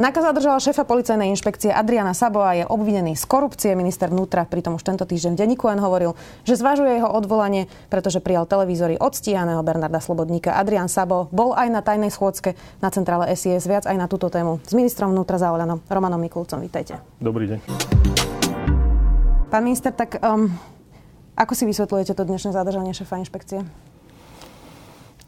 NAKA zadržala šéfa policajnej inšpekcie Adriana Sabo a je obvinený z korupcie. Minister vnútra pritom už tento týždeň v denníku N hovoril, že zvažuje jeho odvolanie, pretože prijal televízory od stíhaného Bernarda Slobodníka. Adrian Sabo bol aj na tajnej schôdzke na centrále SIS. Viac aj na túto tému s ministrom vnútra zaolanom Romanom Mikulcom. Vítajte. Dobrý deň. Pán minister, tak um, ako si vysvetľujete to dnešné zadržanie šéfa inšpekcie?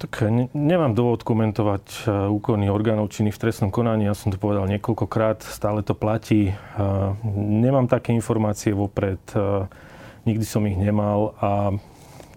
Tak ne, nemám dôvod komentovať uh, úkony orgánov činy v trestnom konaní. Ja som to povedal niekoľkokrát, stále to platí. Uh, nemám také informácie vopred, uh, nikdy som ich nemal a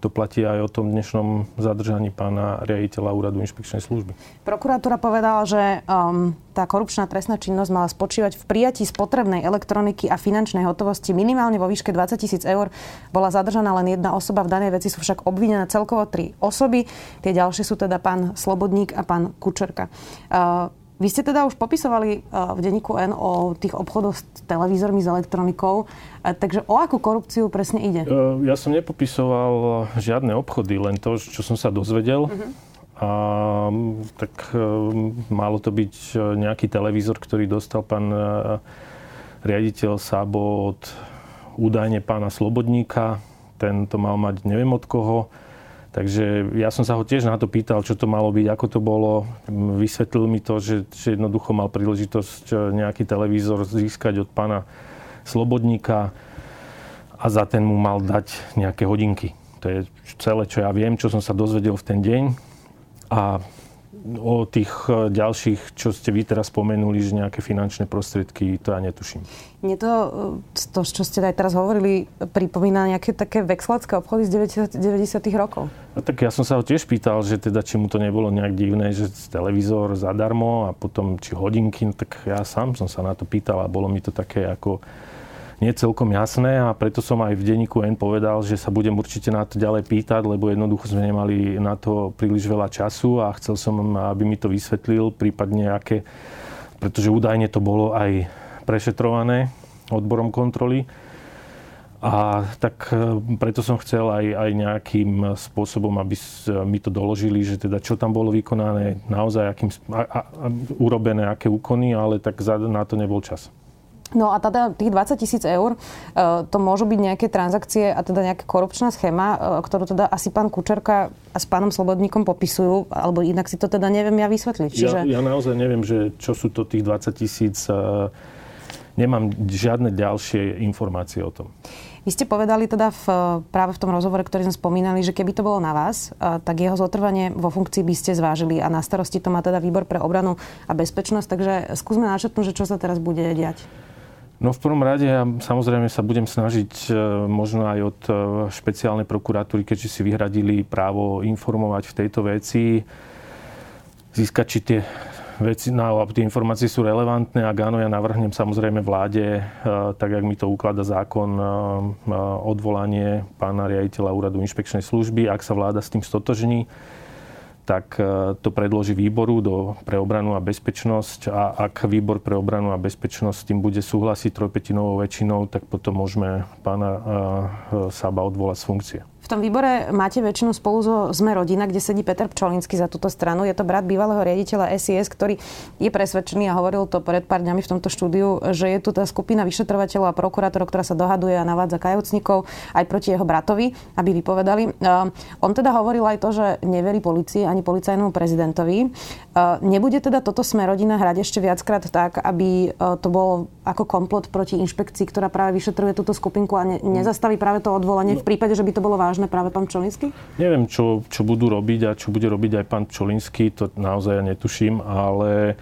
to platí aj o tom dnešnom zadržaní pána riaditeľa úradu inšpekčnej služby. Prokuratúra povedala, že um, tá korupčná trestná činnosť mala spočívať v prijatí spotrebnej elektroniky a finančnej hotovosti minimálne vo výške 20 tisíc eur. Bola zadržaná len jedna osoba, v danej veci sú však obvinené celkovo tri osoby. Tie ďalšie sú teda pán Slobodník a pán Kučerka. Uh, vy ste teda už popisovali eh, v denníku N o tých obchodoch s televízormi, s elektronikou. Eh, takže o akú korupciu presne ide? Eh, ja som nepopisoval žiadne obchody, len to, čo som sa dozvedel. Uh-huh. A tak malo to byť nejaký televízor, ktorý dostal pán riaditeľ Sábo od údajne pána Slobodníka. Ten to mal mať neviem od koho Takže ja som sa ho tiež na to pýtal, čo to malo byť, ako to bolo. Vysvetlil mi to, že, že jednoducho mal príležitosť eh, nejaký televízor získať od pána Slobodníka a za ten mu mal dať nejaké hodinky. To je celé, čo ja viem, čo som sa dozvedel v ten deň. A o tých e, ďalších, čo ste vy teraz spomenuli, že nejaké finančné prostriedky, to ja netuším. Mne to, e, to, čo ste aj teraz hovorili, pripomína nejaké také vexlacké obchody z 90. 90. rokov. No, tak ja som sa ho tiež pýtal, že teda či mu to nebolo nejak divné, že televízor zadarmo a potom či hodinky, no, tak ja sám som sa na to pýtal a bolo mi to také ako nie celkom jasné a preto som aj v denníku N povedal, že sa budem určite na to ďalej pýtať, lebo jednoducho sme nemali na to príliš veľa času a chcel som, aby mi to vysvetlil, prípadne aké, pretože údajne to bolo aj prešetrované odborom kontroly. A tak e, preto som chcel aj, aj nejakým spôsobom, aby mi to doložili, že teda čo tam bolo vykonané, naozaj akým, a, a, urobené, aké úkony, ale tak za, na to nebol čas. No a teda tých 20 tisíc eur, e, to môžu byť nejaké transakcie a teda nejaká korupčná schéma, e, ktorú teda asi pán Kučerka a s pánom Slobodníkom popisujú, alebo inak si to teda neviem ja vysvetliť. Čiže... Ja, ja naozaj neviem, že čo sú to tých 20 tisíc. E, nemám žiadne ďalšie informácie o tom. Vy ste povedali teda v, práve v tom rozhovore, ktorý sme spomínali, že keby to bolo na vás, tak jeho zotrvanie vo funkcii by ste zvážili a na starosti to má teda výbor pre obranu a bezpečnosť. Takže skúsme načrtnúť, že čo sa teraz bude diať. No v prvom rade ja samozrejme sa budem snažiť e, možno aj od e, špeciálnej prokuratúry, keďže si vyhradili právo informovať v tejto veci, získať, či tie veci, no, tie informácie sú relevantné. Ak áno, ja navrhnem samozrejme vláde, e, tak jak mi to ukladá zákon, odvolanie pána riaditeľa úradu inšpekčnej služby. Ak sa vláda s tým stotožní, tak e, to predloží výboru do, pre obranu a bezpečnosť a ak výbor pre obranu a bezpečnosť tým bude súhlasiť trojpetinovou väčšinou, tak potom môžeme pána uh, Saba odvolať z funkcie. V tom výbore máte väčšinu spolu so Sme rodina, kde sedí Peter Pčolinsky za túto stranu. Je to brat bývalého riaditeľa SIS, ktorý je presvedčený a hovoril to pred pár dňami v tomto štúdiu, že je tu tá skupina vyšetrovateľov a prokurátorov, ktorá sa dohaduje a navádza kajúcnikov aj proti jeho bratovi, aby vypovedali. Uh, on teda hovoril aj to, že neverí policii ani policajnému prezidentovi. Uh, nebude teda toto Sme rodina hrať ešte viackrát tak, aby uh, to bolo ako komplot proti inšpekcii, ktorá práve vyšetruje túto skupinku a ne, nezastaví práve to odvolanie no. v prípade, že by to bolo vážne práve pán Pčolinsky? Neviem, čo, čo budú robiť a čo bude robiť aj pán Pčolinsky, to naozaj ja netuším, ale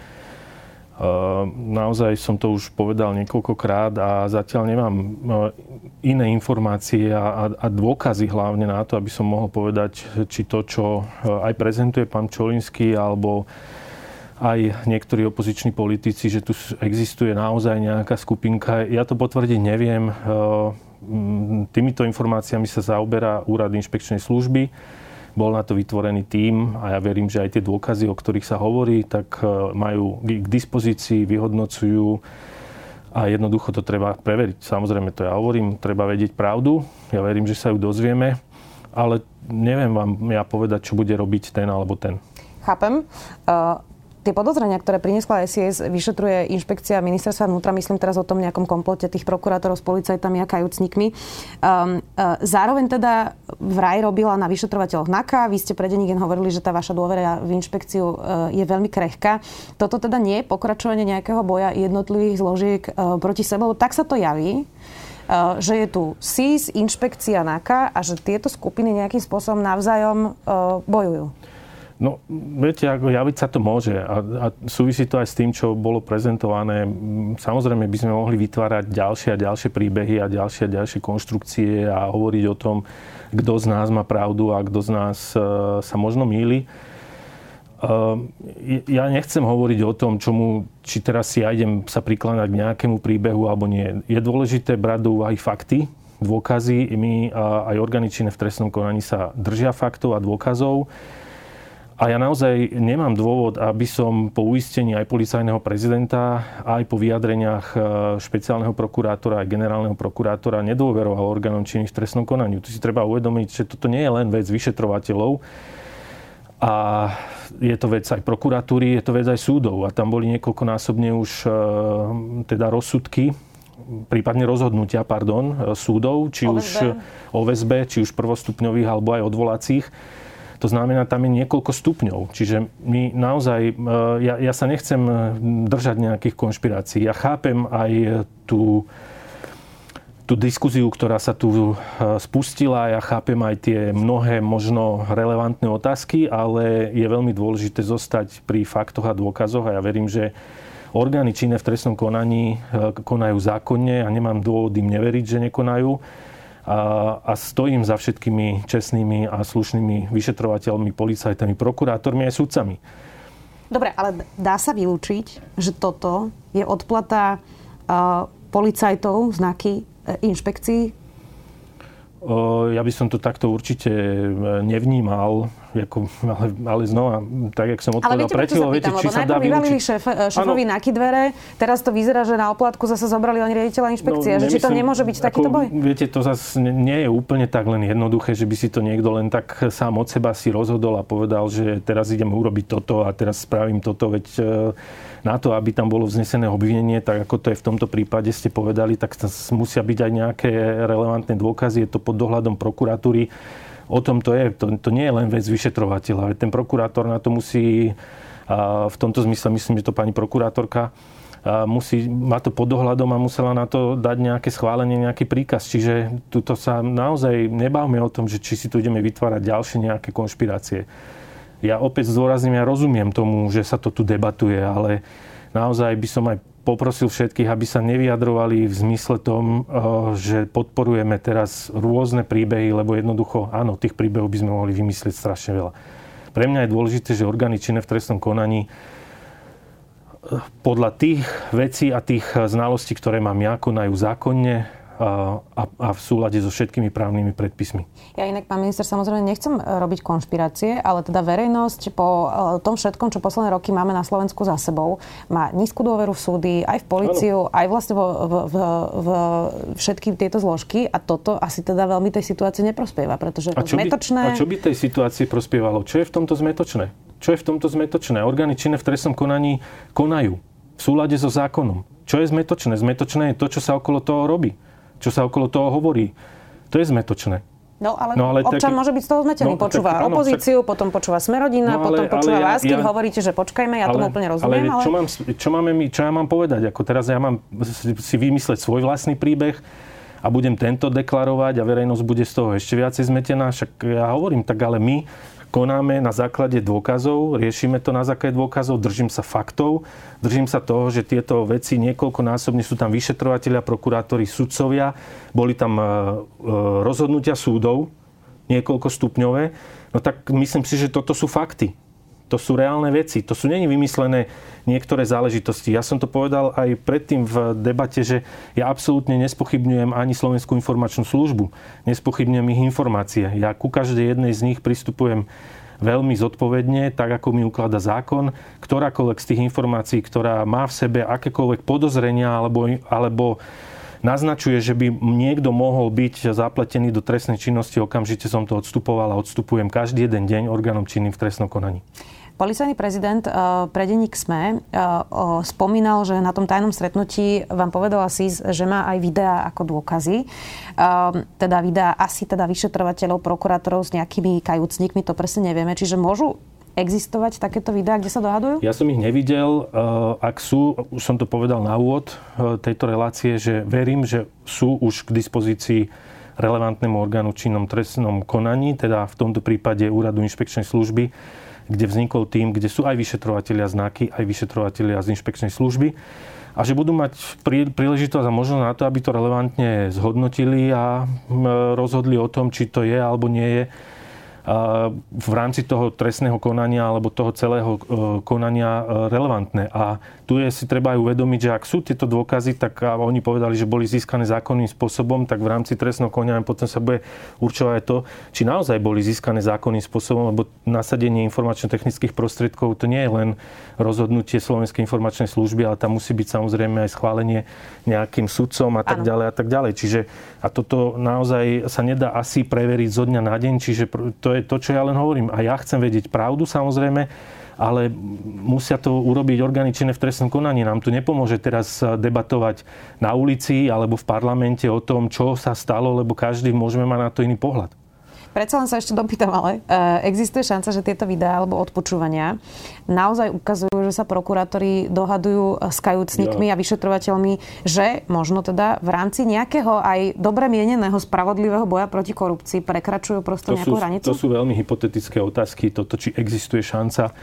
Uh, naozaj som to už povedal niekoľkokrát a zatiaľ nemám uh, iné informácie a, a, a dôkazy hlavne na to, aby som mohol povedať, či to, čo uh, aj prezentuje pán Čolinský alebo aj niektorí opoziční politici, že tu existuje naozaj nejaká skupinka. Ja to potvrdiť neviem. Mm, týmito informáciami sa zaoberá úrad inšpekčnej služby. Bol na to vytvorený tím a ja verím, že aj tie dôkazy, o ktorých sa hovorí, tak e, majú k dispozícii, vyhodnocujú a jednoducho to treba preveriť. Samozrejme, to ja hovorím, treba vedieť pravdu. Ja verím, že sa ju dozvieme, ale neviem vám ja povedať, čo bude robiť ten alebo ten. Chápem. Uh, Tie podozrenia, ktoré priniesla SIS, vyšetruje inšpekcia ministerstva vnútra, myslím teraz o tom nejakom komplote tých prokurátorov s policajtami a kajúcnikmi. Um, uh, zároveň teda vraj robila na vyšetrovateľoch NAKA. Vy ste pre Denigen hovorili, že tá vaša dôvera v inšpekciu uh, je veľmi krehká. Toto teda nie je pokračovanie nejakého boja jednotlivých zložiek uh, proti lebo tak sa to javí uh, že je tu SIS, inšpekcia NAKA a že tieto skupiny nejakým spôsobom navzájom uh, bojujú. No, viete, ako javiť sa to môže a, a súvisí to aj s tým, čo bolo prezentované. Samozrejme by sme mohli vytvárať ďalšie a ďalšie príbehy a ďalšie a ďalšie konštrukcie a hovoriť o tom, kto z nás má pravdu a kto z nás uh, sa možno míli. Uh, ja nechcem hovoriť o tom, čomu, či teraz si ja idem sa prikladať k nejakému príbehu alebo nie. Je dôležité brať do úvahy fakty, dôkazy. My aj orgány v trestnom konaní sa držia faktov a dôkazov. A ja naozaj nemám dôvod, aby som po uistení aj policajného prezidenta, aj po vyjadreniach e, špeciálneho prokurátora, aj generálneho prokurátora nedôveroval orgánom činných v trestnom konaniu. Tu si treba uvedomiť, že toto nie je len vec vyšetrovateľov, a je to vec aj prokuratúry, je to vec aj súdov. A tam boli niekoľkonásobne už e, teda rozsudky, prípadne rozhodnutia, pardon, e, súdov, či OVSB. už OVSB, či už prvostupňových alebo aj odvolacích to znamená, tam je niekoľko stupňov. Čiže my naozaj, e, ja, ja sa nechcem e, držať nejakých konšpirácií. Ja chápem aj tú, tú diskuziu, ktorá sa tu e, spustila. Ja chápem aj tie mnohé možno relevantné otázky, ale je veľmi dôležité zostať pri faktoch a dôkazoch a ja verím, že orgány činné v trestnom konaní konajú zákonne a nemám dôvod im neveriť, že nekonajú a, a stojím za všetkými čestnými a slušnými vyšetrovateľmi, policajtami, prokurátormi aj sudcami. Dobre, ale dá sa vylúčiť, že toto je odplata uh, policajtov, znaky uh, inšpekcií? Uh, ja by som to takto určite nevnímal. Ako, ale, ale znova, tak, jak som odpovedal pred chvíľou, viete, či sa dá vylúčiť. šéf, eh, šéfovi na dvere, teraz to vyzerá, že na oplatku zase zobrali oni riaditeľa inšpekcie. No, že či to nemôže byť ako, takýto boj? Viete, to zase nie je úplne tak len jednoduché, že by si to niekto len tak sám od seba si rozhodol a povedal, že teraz idem urobiť toto a teraz spravím toto, veď eh, na to, aby tam bolo vznesené obvinenie, tak ako to je v tomto prípade ste povedali, tak musia byť aj nejaké relevantné dôkazy. Je to pod dohľadom prokuratúry o tom to je. To, to nie je len vec vyšetrovateľa. Ten prokurátor na to musí, v tomto zmysle myslím, že to pani prokurátorka, musí, má to pod dohľadom a musela na to dať nejaké schválenie, nejaký príkaz. Čiže tuto sa naozaj nebavme o tom, že či si tu ideme vytvárať ďalšie nejaké konšpirácie. Ja opäť zdôrazním, ja rozumiem tomu, že sa to tu debatuje, ale naozaj by som aj poprosil všetkých, aby sa nevyjadrovali v zmysle tom, eh, že podporujeme teraz rôzne príbehy, lebo jednoducho, áno, tých príbehov by sme mohli vymyslieť strašne veľa. Pre mňa je dôležité, že orgány činné v trestnom konaní eh, podľa tých vecí a tých znalostí, ktoré mám ja, konajú zákonne, a, a v súlade so všetkými právnymi predpismi. Ja inak, pán minister, samozrejme nechcem e, robiť konšpirácie, ale teda verejnosť po e, tom všetkom, čo posledné roky máme na Slovensku za sebou, má nízku dôveru v súdy, aj v policiu, ano. aj vlastne vo, v, v, v všetky tieto zložky a toto asi teda veľmi tej situácii neprospieva, pretože je to zmetočné. By, a čo by tej situácii prospievalo? Čo je v tomto zmetočné? Čo je v tomto zmetočné? Orgány činné v trestnom konaní konajú v súlade so zákonom. Čo je zmetočné? Zmetočné je to, čo sa okolo toho robí čo sa okolo toho hovorí. To je zmetočné. No ale, no, ale občan tak, môže byť z toho zmetený. No, počúva tak, áno, opozíciu, však, potom počúva Smerodina, no, ale, potom počúva ale vás, keď ja, hovoríte, že počkajme, ja ale, tomu úplne rozumiem. Ale, ale... Čo, mám, čo, máme my, čo ja mám povedať? Ako teraz ja mám si vymysleť svoj vlastný príbeh a budem tento deklarovať a verejnosť bude z toho ešte viacej zmetená. Však ja hovorím, tak ale my konáme na základe dôkazov, riešime to na základe dôkazov, držím sa faktov, držím sa toho, že tieto veci niekoľkonásobne sú tam vyšetrovateľia, prokurátori, sudcovia, boli tam e, e, rozhodnutia súdov, niekoľko stupňové, no tak myslím si, že toto sú fakty. To sú reálne veci. To sú není vymyslené niektoré záležitosti. Ja som to povedal aj predtým v debate, že ja absolútne nespochybňujem ani Slovenskú informačnú službu. Nespochybňujem ich informácie. Ja ku každej jednej z nich pristupujem veľmi zodpovedne, tak ako mi uklada zákon, ktorákoľvek z tých informácií, ktorá má v sebe akékoľvek podozrenia alebo, alebo naznačuje, že by niekto mohol byť zapletený do trestnej činnosti, okamžite som to odstupoval a odstupujem každý jeden deň orgánom činným v trestnom konaní. Policajný prezident uh, pre denník SME uh, spomínal, že na tom tajnom stretnutí vám povedal SIS, že má aj videá ako dôkazy. Uh, teda videá asi teda vyšetrovateľov, prokurátorov s nejakými kajúcnikmi, to presne nevieme. Čiže môžu existovať takéto videá, kde sa dohadujú? Ja som ich nevidel. Ak sú, už som to povedal na úvod tejto relácie, že verím, že sú už k dispozícii relevantnému orgánu činnom trestnom konaní, teda v tomto prípade Úradu inšpekčnej služby, kde vznikol tým, kde sú aj vyšetrovateľia znaky, aj vyšetrovateľia z inšpekčnej služby a že budú mať príležitosť a možnosť na to, aby to relevantne zhodnotili a rozhodli o tom, či to je alebo nie je v rámci toho trestného konania alebo toho celého e, konania e, relevantné. A tu je si treba aj uvedomiť, že ak sú tieto dôkazy, tak oni povedali, že boli získané zákonným spôsobom, tak v rámci trestného konania potom sa bude určovať to, či naozaj boli získané zákonným spôsobom, lebo nasadenie informačno-technických prostriedkov to nie je len rozhodnutie Slovenskej informačnej služby, ale tam musí byť samozrejme aj schválenie nejakým sudcom a tak ano. ďalej a tak ďalej. Čiže a toto naozaj sa nedá asi preveriť zo dňa na deň, čiže to je to, čo ja len hovorím. A ja chcem vedieť pravdu samozrejme, ale musia to urobiť orgány činné v trestnom konaní. Nám tu nepomôže teraz debatovať na ulici alebo v parlamente o tom, čo sa stalo, lebo každý môžeme mať na to iný pohľad. Predsa len sa ešte dopýtam, ale e, existuje šanca, že tieto videá alebo odpočúvania naozaj ukazujú, že sa prokurátori dohadujú s kajúcnikmi ja. a vyšetrovateľmi, že možno teda v rámci nejakého aj dobre mieneného spravodlivého boja proti korupcii prekračujú prosto to nejakú sú, hranicu? To sú veľmi hypotetické otázky, toto, či existuje šanca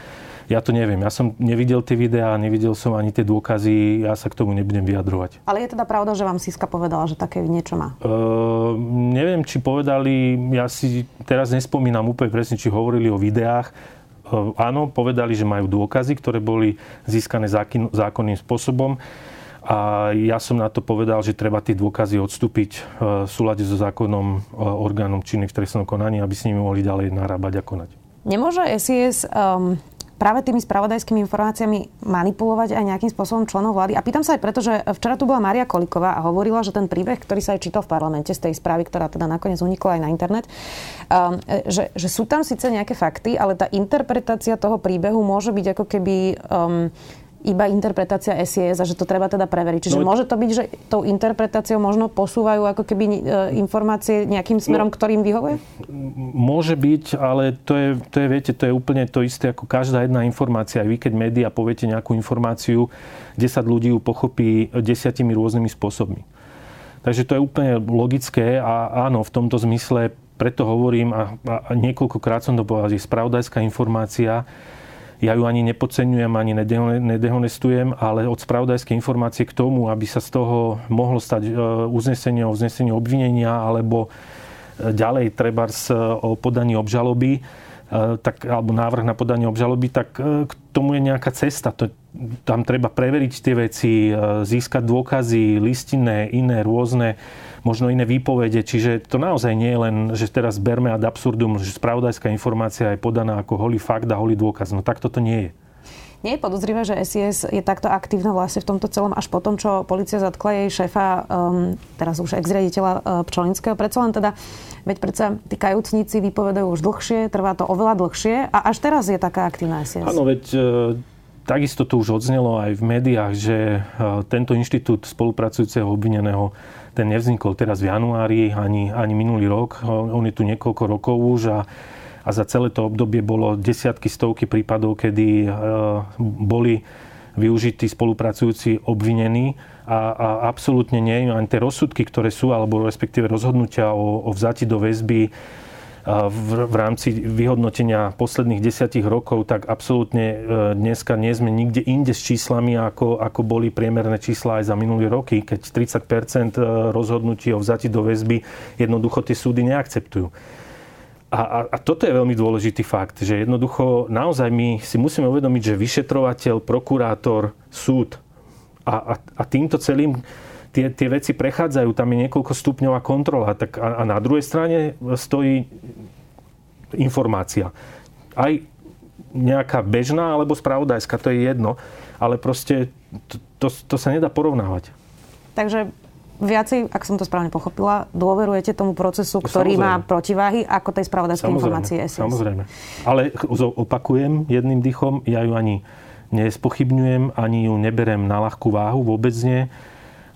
ja to neviem. Ja som nevidel tie videá, nevidel som ani tie dôkazy, ja sa k tomu nebudem vyjadrovať. Ale je teda pravda, že vám Siska povedala, že také niečo má? Uh, neviem, či povedali, ja si teraz nespomínam úplne presne, či hovorili o videách. Uh, áno, povedali, že majú dôkazy, ktoré boli získané zákon, zákonným spôsobom. A ja som na to povedal, že treba tie dôkazy odstúpiť v súlade so zákonom orgánom činných v trestnom konaní, aby s nimi mohli ďalej narábať a konať. Nemôže SIS um, práve tými spravodajskými informáciami manipulovať aj nejakým spôsobom členov vlády. A pýtam sa aj preto, že včera tu bola Maria Koliková a hovorila, že ten príbeh, ktorý sa aj čítal v parlamente z tej správy, ktorá teda nakoniec unikla aj na internet, um, že, že sú tam síce nejaké fakty, ale tá interpretácia toho príbehu môže byť ako keby um, iba interpretácia SIS a že to treba teda preveriť. Čiže no, môže to byť, že tou interpretáciou možno posúvajú ako keby e, informácie nejakým smerom, no, ktorým vyhovuje? Môže byť, ale to je, to je, viete, to je úplne to isté ako každá jedna informácia. Aj vy, keď média poviete nejakú informáciu, 10 ľudí ju pochopí desiatimi rôznymi spôsobmi. Takže to je úplne logické a áno, v tomto zmysle preto hovorím a, a niekoľkokrát som to povedal, že spravodajská informácia ja ju ani nepodceňujem, ani nedehonestujem, ale od spravodajskej informácie k tomu, aby sa z toho mohlo stať e, uznesenie o uznesení obvinenia alebo e, ďalej treba o podaní obžaloby, e, tak, alebo návrh na podanie obžaloby, tak k tomu je nejaká cesta. To, tam treba preveriť tie veci, získať dôkazy, listinné, iné, rôzne možno iné výpovede. Čiže to naozaj nie je len, že teraz berme ad absurdum, že spravodajská informácia je podaná ako holý fakt a holý dôkaz. No tak toto nie je. Nie je podozrivé, že SIS je takto aktívna vlastne v tomto celom až po tom, čo policia zatkla jej šéfa, um, teraz už ex-riaditeľa uh, Pčolinského. Predsa len teda, veď predsa tí kajúcníci vypovedajú už dlhšie, trvá to oveľa dlhšie a až teraz je taká aktívna SIS. Áno, veď uh, takisto to už odznelo aj v médiách, že uh, tento inštitút spolupracujúceho obvineného ten nevznikol teraz v januári, ani, ani minulý rok. On je tu niekoľko rokov už a, a za celé to obdobie bolo desiatky, stovky prípadov, kedy e, boli využití spolupracujúci obvinení a, a absolútne nie, ani tie rozsudky, ktoré sú, alebo respektíve rozhodnutia o, o vzati do väzby, v, rámci vyhodnotenia posledných desiatich rokov, tak absolútne e, dneska nie sme nikde inde s číslami, ako, ako boli priemerné čísla aj za minulé roky, keď 30 e, rozhodnutí o vzati do väzby jednoducho tie súdy neakceptujú. A, a, a toto je veľmi dôležitý fakt, že jednoducho naozaj my si musíme uvedomiť, že vyšetrovateľ, prokurátor, súd a, a, a týmto celým tie, tie veci prechádzajú, tam je niekoľko stupňová kontrola. Tak a, a na druhej strane stojí informácia. aj nejaká bežná alebo spravodajská, to je jedno, ale proste to, to, to sa nedá porovnávať. Takže viacej, ak som to správne pochopila, dôverujete tomu procesu, ktorý samozrejme. má protiváhy ako tej spravodajskej informácie SIS. Samozrejme. Ale opakujem jedným dychom, ja ju ani nespochybňujem, ani ju neberem na ľahkú váhu, vôbec nie.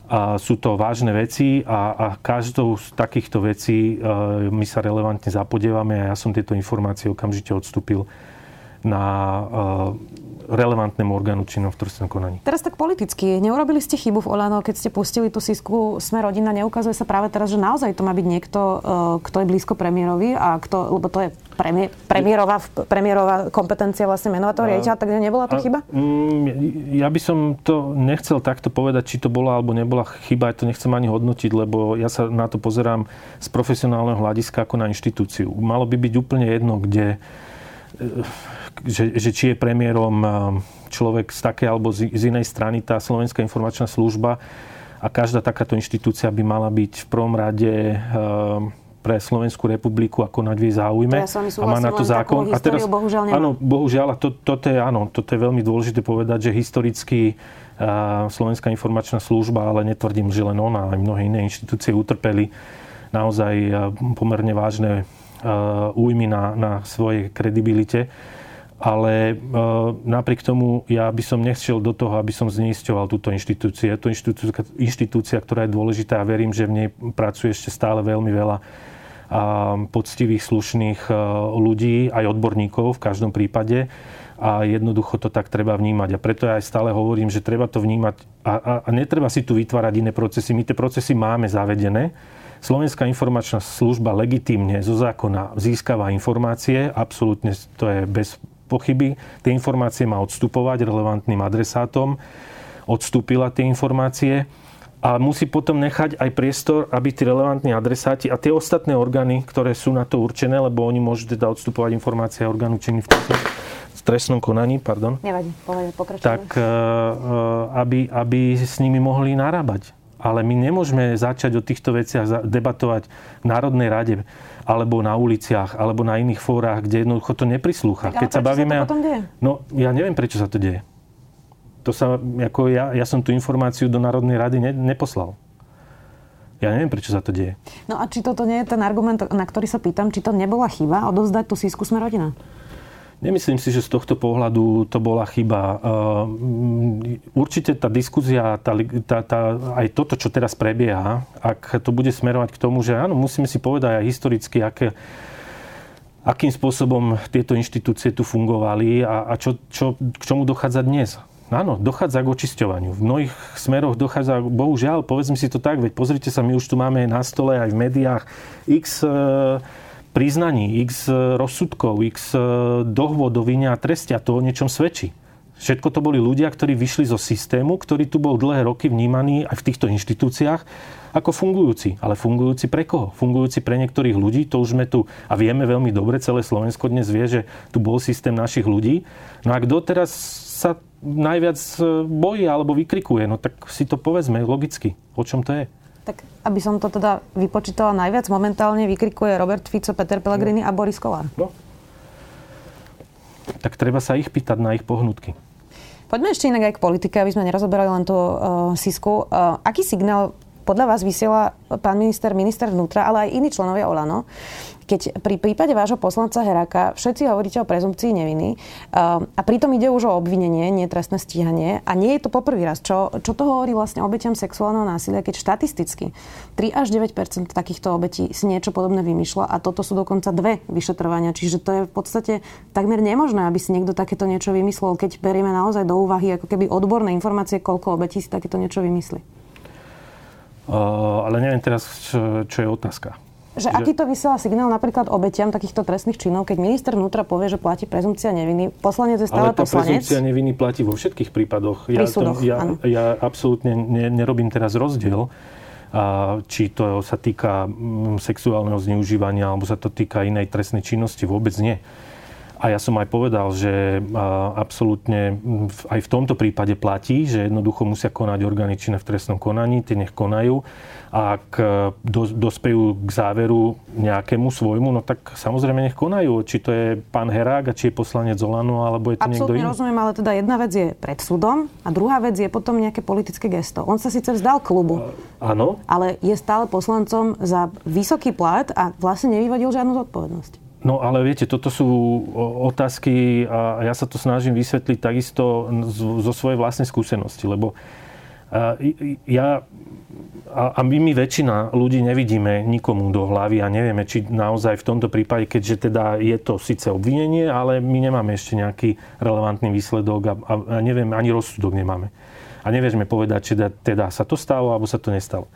A sú to vážne veci a, a každou z takýchto vecí e, my sa relevantne zapodievame a ja som tieto informácie okamžite odstúpil na e, relevantnému orgánu činnom v trestnom konaní. Teraz tak politicky. Neurobili ste chybu v Olano, keď ste pustili tú sísku Sme rodina. Neukazuje sa práve teraz, že naozaj to má byť niekto, e, kto je blízko premiérovi a kto, lebo to je premiér, premiérová, premiérová kompetencia vlastne menovať toho riaditeľa, takže nebola to chyba? Mm, ja by som to nechcel takto povedať, či to bola alebo nebola chyba, ja to nechcem ani hodnotiť, lebo ja sa na to pozerám z profesionálneho hľadiska ako na inštitúciu. Malo by byť úplne jedno, kde že, že či je premiérom eh, človek z takej alebo z, z inej strany, tá Slovenská informačná služba a každá takáto inštitúcia by mala byť v prvom rade eh, pre Slovenskú republiku ako na jej záujme. Ja a má na to zákon. a teraz, bohužiaľ Áno, bohužiaľ, a to, toto, je, áno, toto je veľmi dôležité povedať, že historicky uh, Slovenská informačná služba, ale netvrdím, že len ona, aj mnohé iné inštitúcie utrpeli naozaj pomerne vážne uh, újmy na, na svojej kredibilite ale e, napriek tomu ja by som nechšiel do toho, aby som zneisťoval túto inštitúciu. Je to inštitúcia, inštitúcia, ktorá je dôležitá a verím, že v nej pracuje ešte stále veľmi veľa a poctivých, slušných e, ľudí, aj odborníkov v každom prípade a jednoducho to tak treba vnímať. A preto ja aj stále hovorím, že treba to vnímať a, a, a netreba si tu vytvárať iné procesy. My tie procesy máme zavedené. Slovenská informačná služba legitímne zo zákona získava informácie, absolútne to je bez pochyby. Tie informácie má odstupovať relevantným adresátom. Odstúpila tie informácie a musí potom nechať aj priestor, aby tí relevantní adresáti a tie ostatné orgány, ktoré sú na to určené, lebo oni môžu teda odstupovať informácie orgánu činný v trestnom konaní, pardon. Nevadí, Tak, e, e, aby, aby s nimi mohli narábať. Ale my nemôžeme začať o týchto veciach debatovať v Národnej rade alebo na uliciach, alebo na iných fórach, kde jednoducho to neprislúcha. Tak, Keď sa bavíme... Sa to potom deje? No, ja neviem, prečo sa to deje. To sa, ako ja, ja som tú informáciu do Národnej rady ne, neposlal. Ja neviem, prečo sa to deje. No a či toto nie je ten argument, na ktorý sa pýtam, či to nebola chyba odovzdať tú sísku sme rodina? Nemyslím si, že z tohto pohľadu to bola chyba. Ehm, určite tá diskuzia, tá, tá, tá, aj toto, čo teraz prebieha, ak to bude smerovať k tomu, že áno, musíme si povedať aj historicky, aké, akým spôsobom tieto inštitúcie tu fungovali a, a čo, čo, k čomu dochádza dnes. Áno, dochádza k očisťovaniu. V mnohých smeroch dochádza, bohužiaľ, povedzme si to tak, veď pozrite sa, my už tu máme na stole aj v médiách x priznaní, x rozsudkov, x e, dohôd o vine a treste a to o niečom svedčí. Všetko to boli ľudia, ktorí vyšli zo systému, ktorý tu bol dlhé roky vnímaný aj v týchto inštitúciách ako fungujúci. Ale fungujúci pre koho? Fungujúci pre niektorých ľudí, to už sme tu a vieme veľmi dobre, celé Slovensko dnes vie, že tu bol systém našich ľudí. No a kto teraz sa najviac e, bojí alebo vykrikuje, no tak si to povedzme logicky, o čom to je. Tak aby som to teda vypočítala najviac, momentálne vykrikuje Robert Fico, Peter Pellegrini no. a Boris Kolár. No. Tak treba sa ich pýtať na ich pohnutky. Poďme ešte inak aj k politike, aby sme nerozoberali len tú uh, Sisku. Uh, aký signál podľa vás vysiela pán minister, minister vnútra, ale aj iní členovia Olano, keď pri prípade vášho poslanca Heraka všetci hovoríte o prezumcii neviny uh, a pritom ide už o obvinenie, nie trestné stíhanie a nie je to poprvý raz. Čo, čo to hovorí vlastne obeťam sexuálneho násilia, keď štatisticky 3 až 9% takýchto obetí si niečo podobné vymýšľa a toto sú dokonca dve vyšetrovania. Čiže to je v podstate takmer nemožné, aby si niekto takéto niečo vymyslel, keď berieme naozaj do úvahy ako keby odborné informácie, koľko obetí si takéto niečo vymyslí. Uh, ale neviem teraz, čo, čo je otázka. Že, že aký to vysiela signál napríklad obetiam takýchto trestných činov, keď minister vnútra povie, že platí prezumcia neviny, poslanec je stále Ale tá poslanec. prezumcia neviny platí vo všetkých prípadoch. Ja, súdoch, ja, ja absolútne ne, nerobím teraz rozdiel, a, či to sa týka mm, sexuálneho zneužívania, alebo sa to týka inej trestnej činnosti, vôbec nie. A ja som aj povedal, že absolútne aj v tomto prípade platí, že jednoducho musia konať orgány činné v trestnom konaní, tie nech konajú. A ak e, do, dospejú k záveru nejakému svojmu, no tak samozrejme nech konajú. Či to je pán Herák a či je poslanec Zolano, alebo je to Absolutne niekto iný. rozumiem, ale teda jedna vec je pred súdom a druhá vec je potom nejaké politické gesto. On sa síce vzdal klubu, Áno. ale je stále poslancom za vysoký plat a vlastne nevyvodil žiadnu zodpovednosť. No ale viete, toto sú otázky a ja sa to snažím vysvetliť takisto zo svojej vlastnej skúsenosti, lebo ja a my, my väčšina ľudí nevidíme nikomu do hlavy a nevieme, či naozaj v tomto prípade, keďže teda je to síce obvinenie, ale my nemáme ešte nejaký relevantný výsledok a, a, a neviem, ani rozsudok nemáme. A nevieme povedať, či teda, teda sa to stalo, alebo sa to nestalo.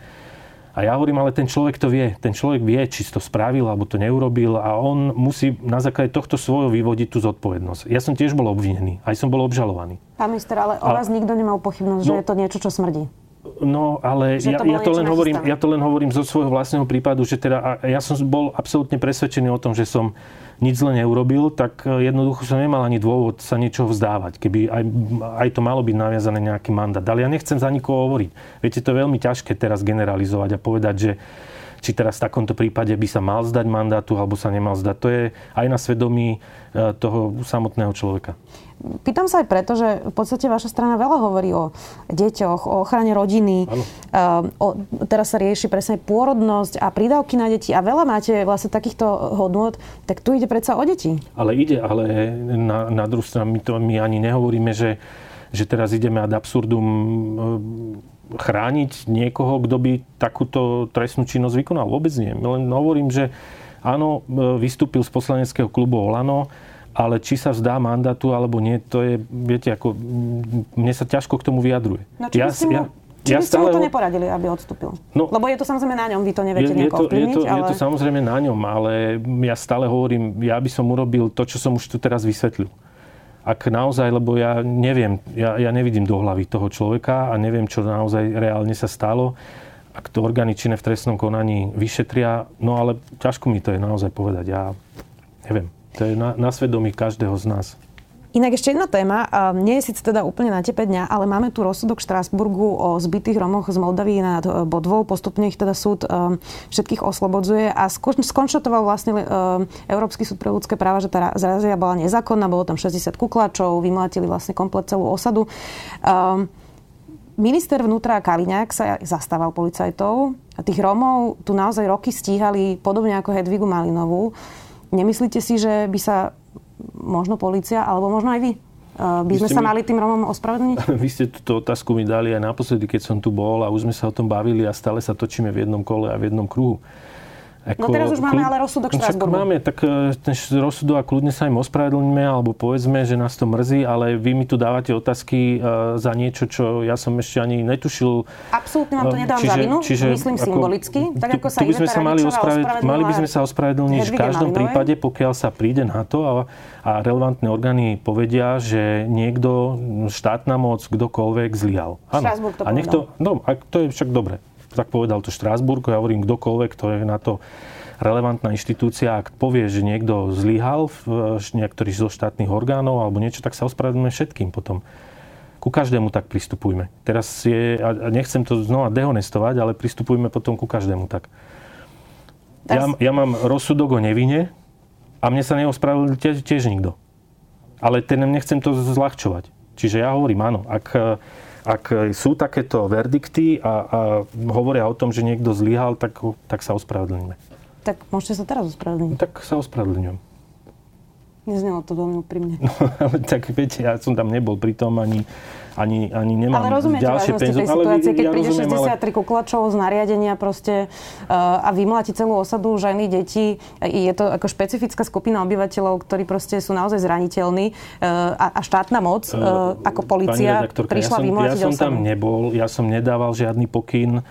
A ja hovorím, ale ten človek to vie. Ten človek vie, či to spravil alebo to neurobil a on musí na základe tohto svojho vyvodiť tú zodpovednosť. Ja som tiež bol obvinený, aj som bol obžalovaný. Pán minister, ale o a... vás nikto nemal pochybnosť, no, že je to niečo, čo smrdí. No, ale ja, to ja, to len hovorím, ja to len hovorím zo svojho vlastného prípadu, že teda ja som bol absolútne presvedčený o tom, že som nič zle neurobil, tak e, jednoducho som nemal ani dôvod sa niečoho vzdávať, keby aj, aj to malo byť naviazané nejaký mandát. Ale ja nechcem za nikoho hovoriť. Viete, to je veľmi ťažké teraz generalizovať a povedať, že či teraz v takomto prípade by sa mal zdať mandátu alebo sa nemal zdať. To je aj na svedomí e, toho samotného človeka. Pýtam sa aj preto, že v podstate vaša strana veľa hovorí o deťoch, o ochrane rodiny. Uh, o, teraz sa rieši presne pôrodnosť a prídavky na deti a veľa máte vlastne takýchto hodnôt, tak tu ide predsa o deti. Ale ide, ale na, na druhú stranu my, to, my ani nehovoríme, že, že teraz ideme ad absurdum chrániť niekoho, kto by takúto trestnú činnosť vykonal. Vôbec nie. Len hovorím, že áno, vystúpil z poslaneckého klubu Olano, ale či sa vzdá mandátu alebo nie, to je, viete, ako, mne sa ťažko k tomu vyjadruje. No, či ja, mu, ja, či ja by ste stále... mu to neporadili, aby odstúpil? No, Lebo je to samozrejme na ňom, vy to neviete je, je to, je, to, ale... je to samozrejme na ňom, ale ja stále hovorím, ja by som urobil to, čo som už tu teraz vysvetlil ak naozaj, lebo ja neviem, ja, ja nevidím do hlavy toho človeka a neviem, čo naozaj reálne sa stalo, ak to orgány činné v trestnom konaní vyšetria, no ale ťažko mi to je naozaj povedať. Ja neviem. To je na, na svedomí každého z nás. Inak ešte jedna téma, nie je síce teda úplne na tepe dňa, ale máme tu rozsudok v Štrásburgu o zbytých Romoch z Moldavy nad e, Bodvou. Postupne ich teda súd e, všetkých oslobodzuje a skonštatoval vlastne e, Európsky súd pre ľudské práva, že tá zrazia bola nezákonná, bolo tam 60 kuklačov, vymlatili vlastne komplet celú osadu. Minister vnútra Kaliňák sa zastával policajtov a tých Romov tu naozaj roky stíhali podobne ako Hedvigu Malinovú. Nemyslíte si, že by sa možno policia, alebo možno aj vy. Uh, by vy sme sa mi, mali tým Romom ospravedlniť? Vy ste túto otázku mi dali aj naposledy, keď som tu bol a už sme sa o tom bavili a stále sa točíme v jednom kole a v jednom kruhu. Ako, no teraz už máme ale rozsudok Štrasburgu. máme, tak e, ten rozsudok a kľudne sa im ospravedlníme, alebo povedzme, že nás to mrzí, ale vy mi tu dávate otázky uh, za niečo, čo ja som ešte ani netušil. Absolútne vám to e, nedávam čiže, za vinu, čiže, myslím ako, symbolicky. Tak ako sa tu by sme sa mali, mali by sme sa ospravedlniť v každom Malinovej. prípade, pokiaľ sa príde na to a, a relevantné orgány povedia, že niekto, štátna moc, kdokoľvek zlyhal. Áno. to a niekto, no, a to je však dobre tak povedal to Štrásburg, ja hovorím kdokoľvek, kto je na to relevantná inštitúcia, ak povie, že niekto zlyhal v niektorých zo štátnych orgánov alebo niečo, tak sa ospravedlňujeme všetkým potom. Ku každému tak pristupujme. Teraz je, a nechcem to znova dehonestovať, ale pristupujme potom ku každému tak. Ja, ja mám rozsudok o nevine a mne sa neospravedlňuje tiež, tiež nikto. Ale ten nechcem to zľahčovať. Čiže ja hovorím, áno, ak ak sú takéto verdikty a, a hovoria o tom, že niekto zlyhal, tak, tak sa ospravedlňujeme. Tak môžete sa teraz ospravedlniť. Tak sa ospravedlňujem. Neznelo to veľmi úprimne. No, ale tak viete, ja som tam nebol pri tom ani, ani, ani nemám ale rozumiete ďalšie penzum. Ale situácie, keď ja príde rozumiem, 63 ale... kuklačov z nariadenia proste uh, a vymláti celú osadu ženy, deti. Je to ako špecifická skupina obyvateľov, ktorí proste sú naozaj zraniteľní uh, a, a štátna moc uh, ako policia prišla ja som, vymlátiť Ja som tam nebol, ja som nedával žiadny pokyn.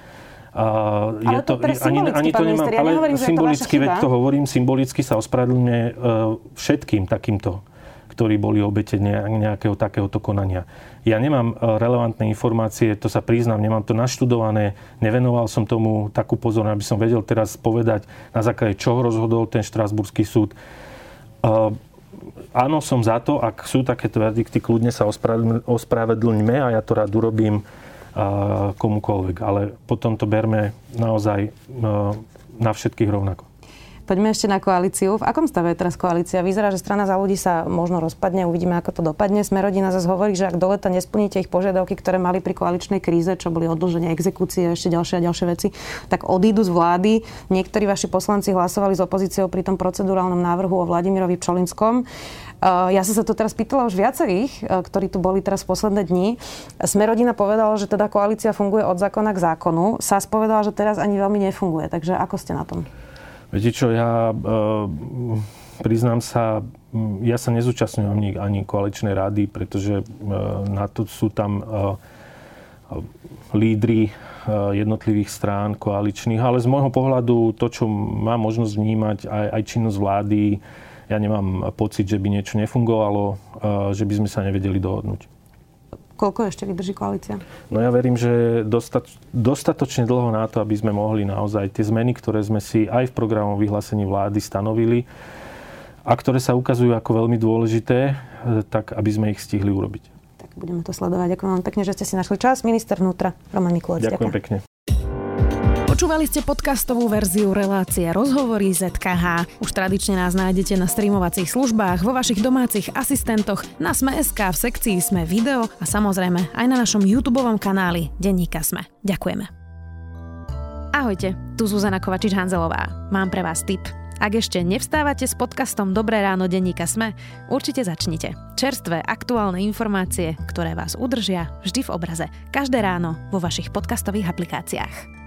Uh, ale je to, to ani, ani to nemám, ja nehovorím, symbolicky, veď to hovorím, symbolicky sa ospravedlňuje uh, všetkým takýmto, ktorí boli obete nejakého takéhoto konania. Ja nemám e, relevantné informácie, to sa priznám, nemám to naštudované, nevenoval som tomu takú pozornosť, aby som vedel teraz povedať, na základe čoho rozhodol ten Štrasburský súd. E, áno, som za to, ak sú takéto verdikty, kľudne sa ospravedlňme a ja to rád urobím komukoľvek. Ale potom to berme naozaj na všetkých rovnako. Poďme ešte na koalíciu. V akom stave je teraz koalícia? Vyzerá, že strana za ľudí sa možno rozpadne, uvidíme, ako to dopadne. Smerodina zase hovorí, že ak do leta nesplníte ich požiadavky, ktoré mali pri koaličnej kríze, čo boli odloženie exekúcie a ešte ďalšie a ďalšie veci, tak odídu z vlády. Niektorí vaši poslanci hlasovali s opozíciou pri tom procedurálnom návrhu o Vladimirovi Pčolinskom. Ja som sa to teraz pýtala už viacerých, ktorí tu boli teraz posledné dni. Smerodina povedala, že teda koalícia funguje od zákona k zákonu. SAS povedala, že teraz ani veľmi nefunguje. Takže ako ste na tom? Viete čo, ja e, priznám sa, ja sa nezúčastňujem ani, ani koaličnej rady, pretože e, na to sú tam e, lídry jednotlivých strán koaličných, ale z môjho pohľadu to, čo mám možnosť vnímať, aj, aj činnosť vlády, ja nemám pocit, že by niečo nefungovalo, že by sme sa nevedeli dohodnúť. Koľko ešte vydrží koalícia? No ja verím, že dostat, dostatočne dlho na to, aby sme mohli naozaj tie zmeny, ktoré sme si aj v programovom vyhlásení vlády stanovili a ktoré sa ukazujú ako veľmi dôležité, tak aby sme ich stihli urobiť. Tak budeme to sledovať. Ďakujem vám pekne, že ste si našli čas. Minister vnútra Roman Mikulec. Ďakujem, ďakujem pekne. Počúvali ste podcastovú verziu relácie Rozhovory ZKH. Už tradične nás nájdete na streamovacích službách, vo vašich domácich asistentoch, na Sme.sk, v sekcii Sme video a samozrejme aj na našom YouTube kanáli Denníka Sme. Ďakujeme. Ahojte, tu Zuzana Kovačič-Hanzelová. Mám pre vás tip. Ak ešte nevstávate s podcastom Dobré ráno denníka Sme, určite začnite. Čerstvé, aktuálne informácie, ktoré vás udržia vždy v obraze. Každé ráno vo vašich podcastových aplikáciách.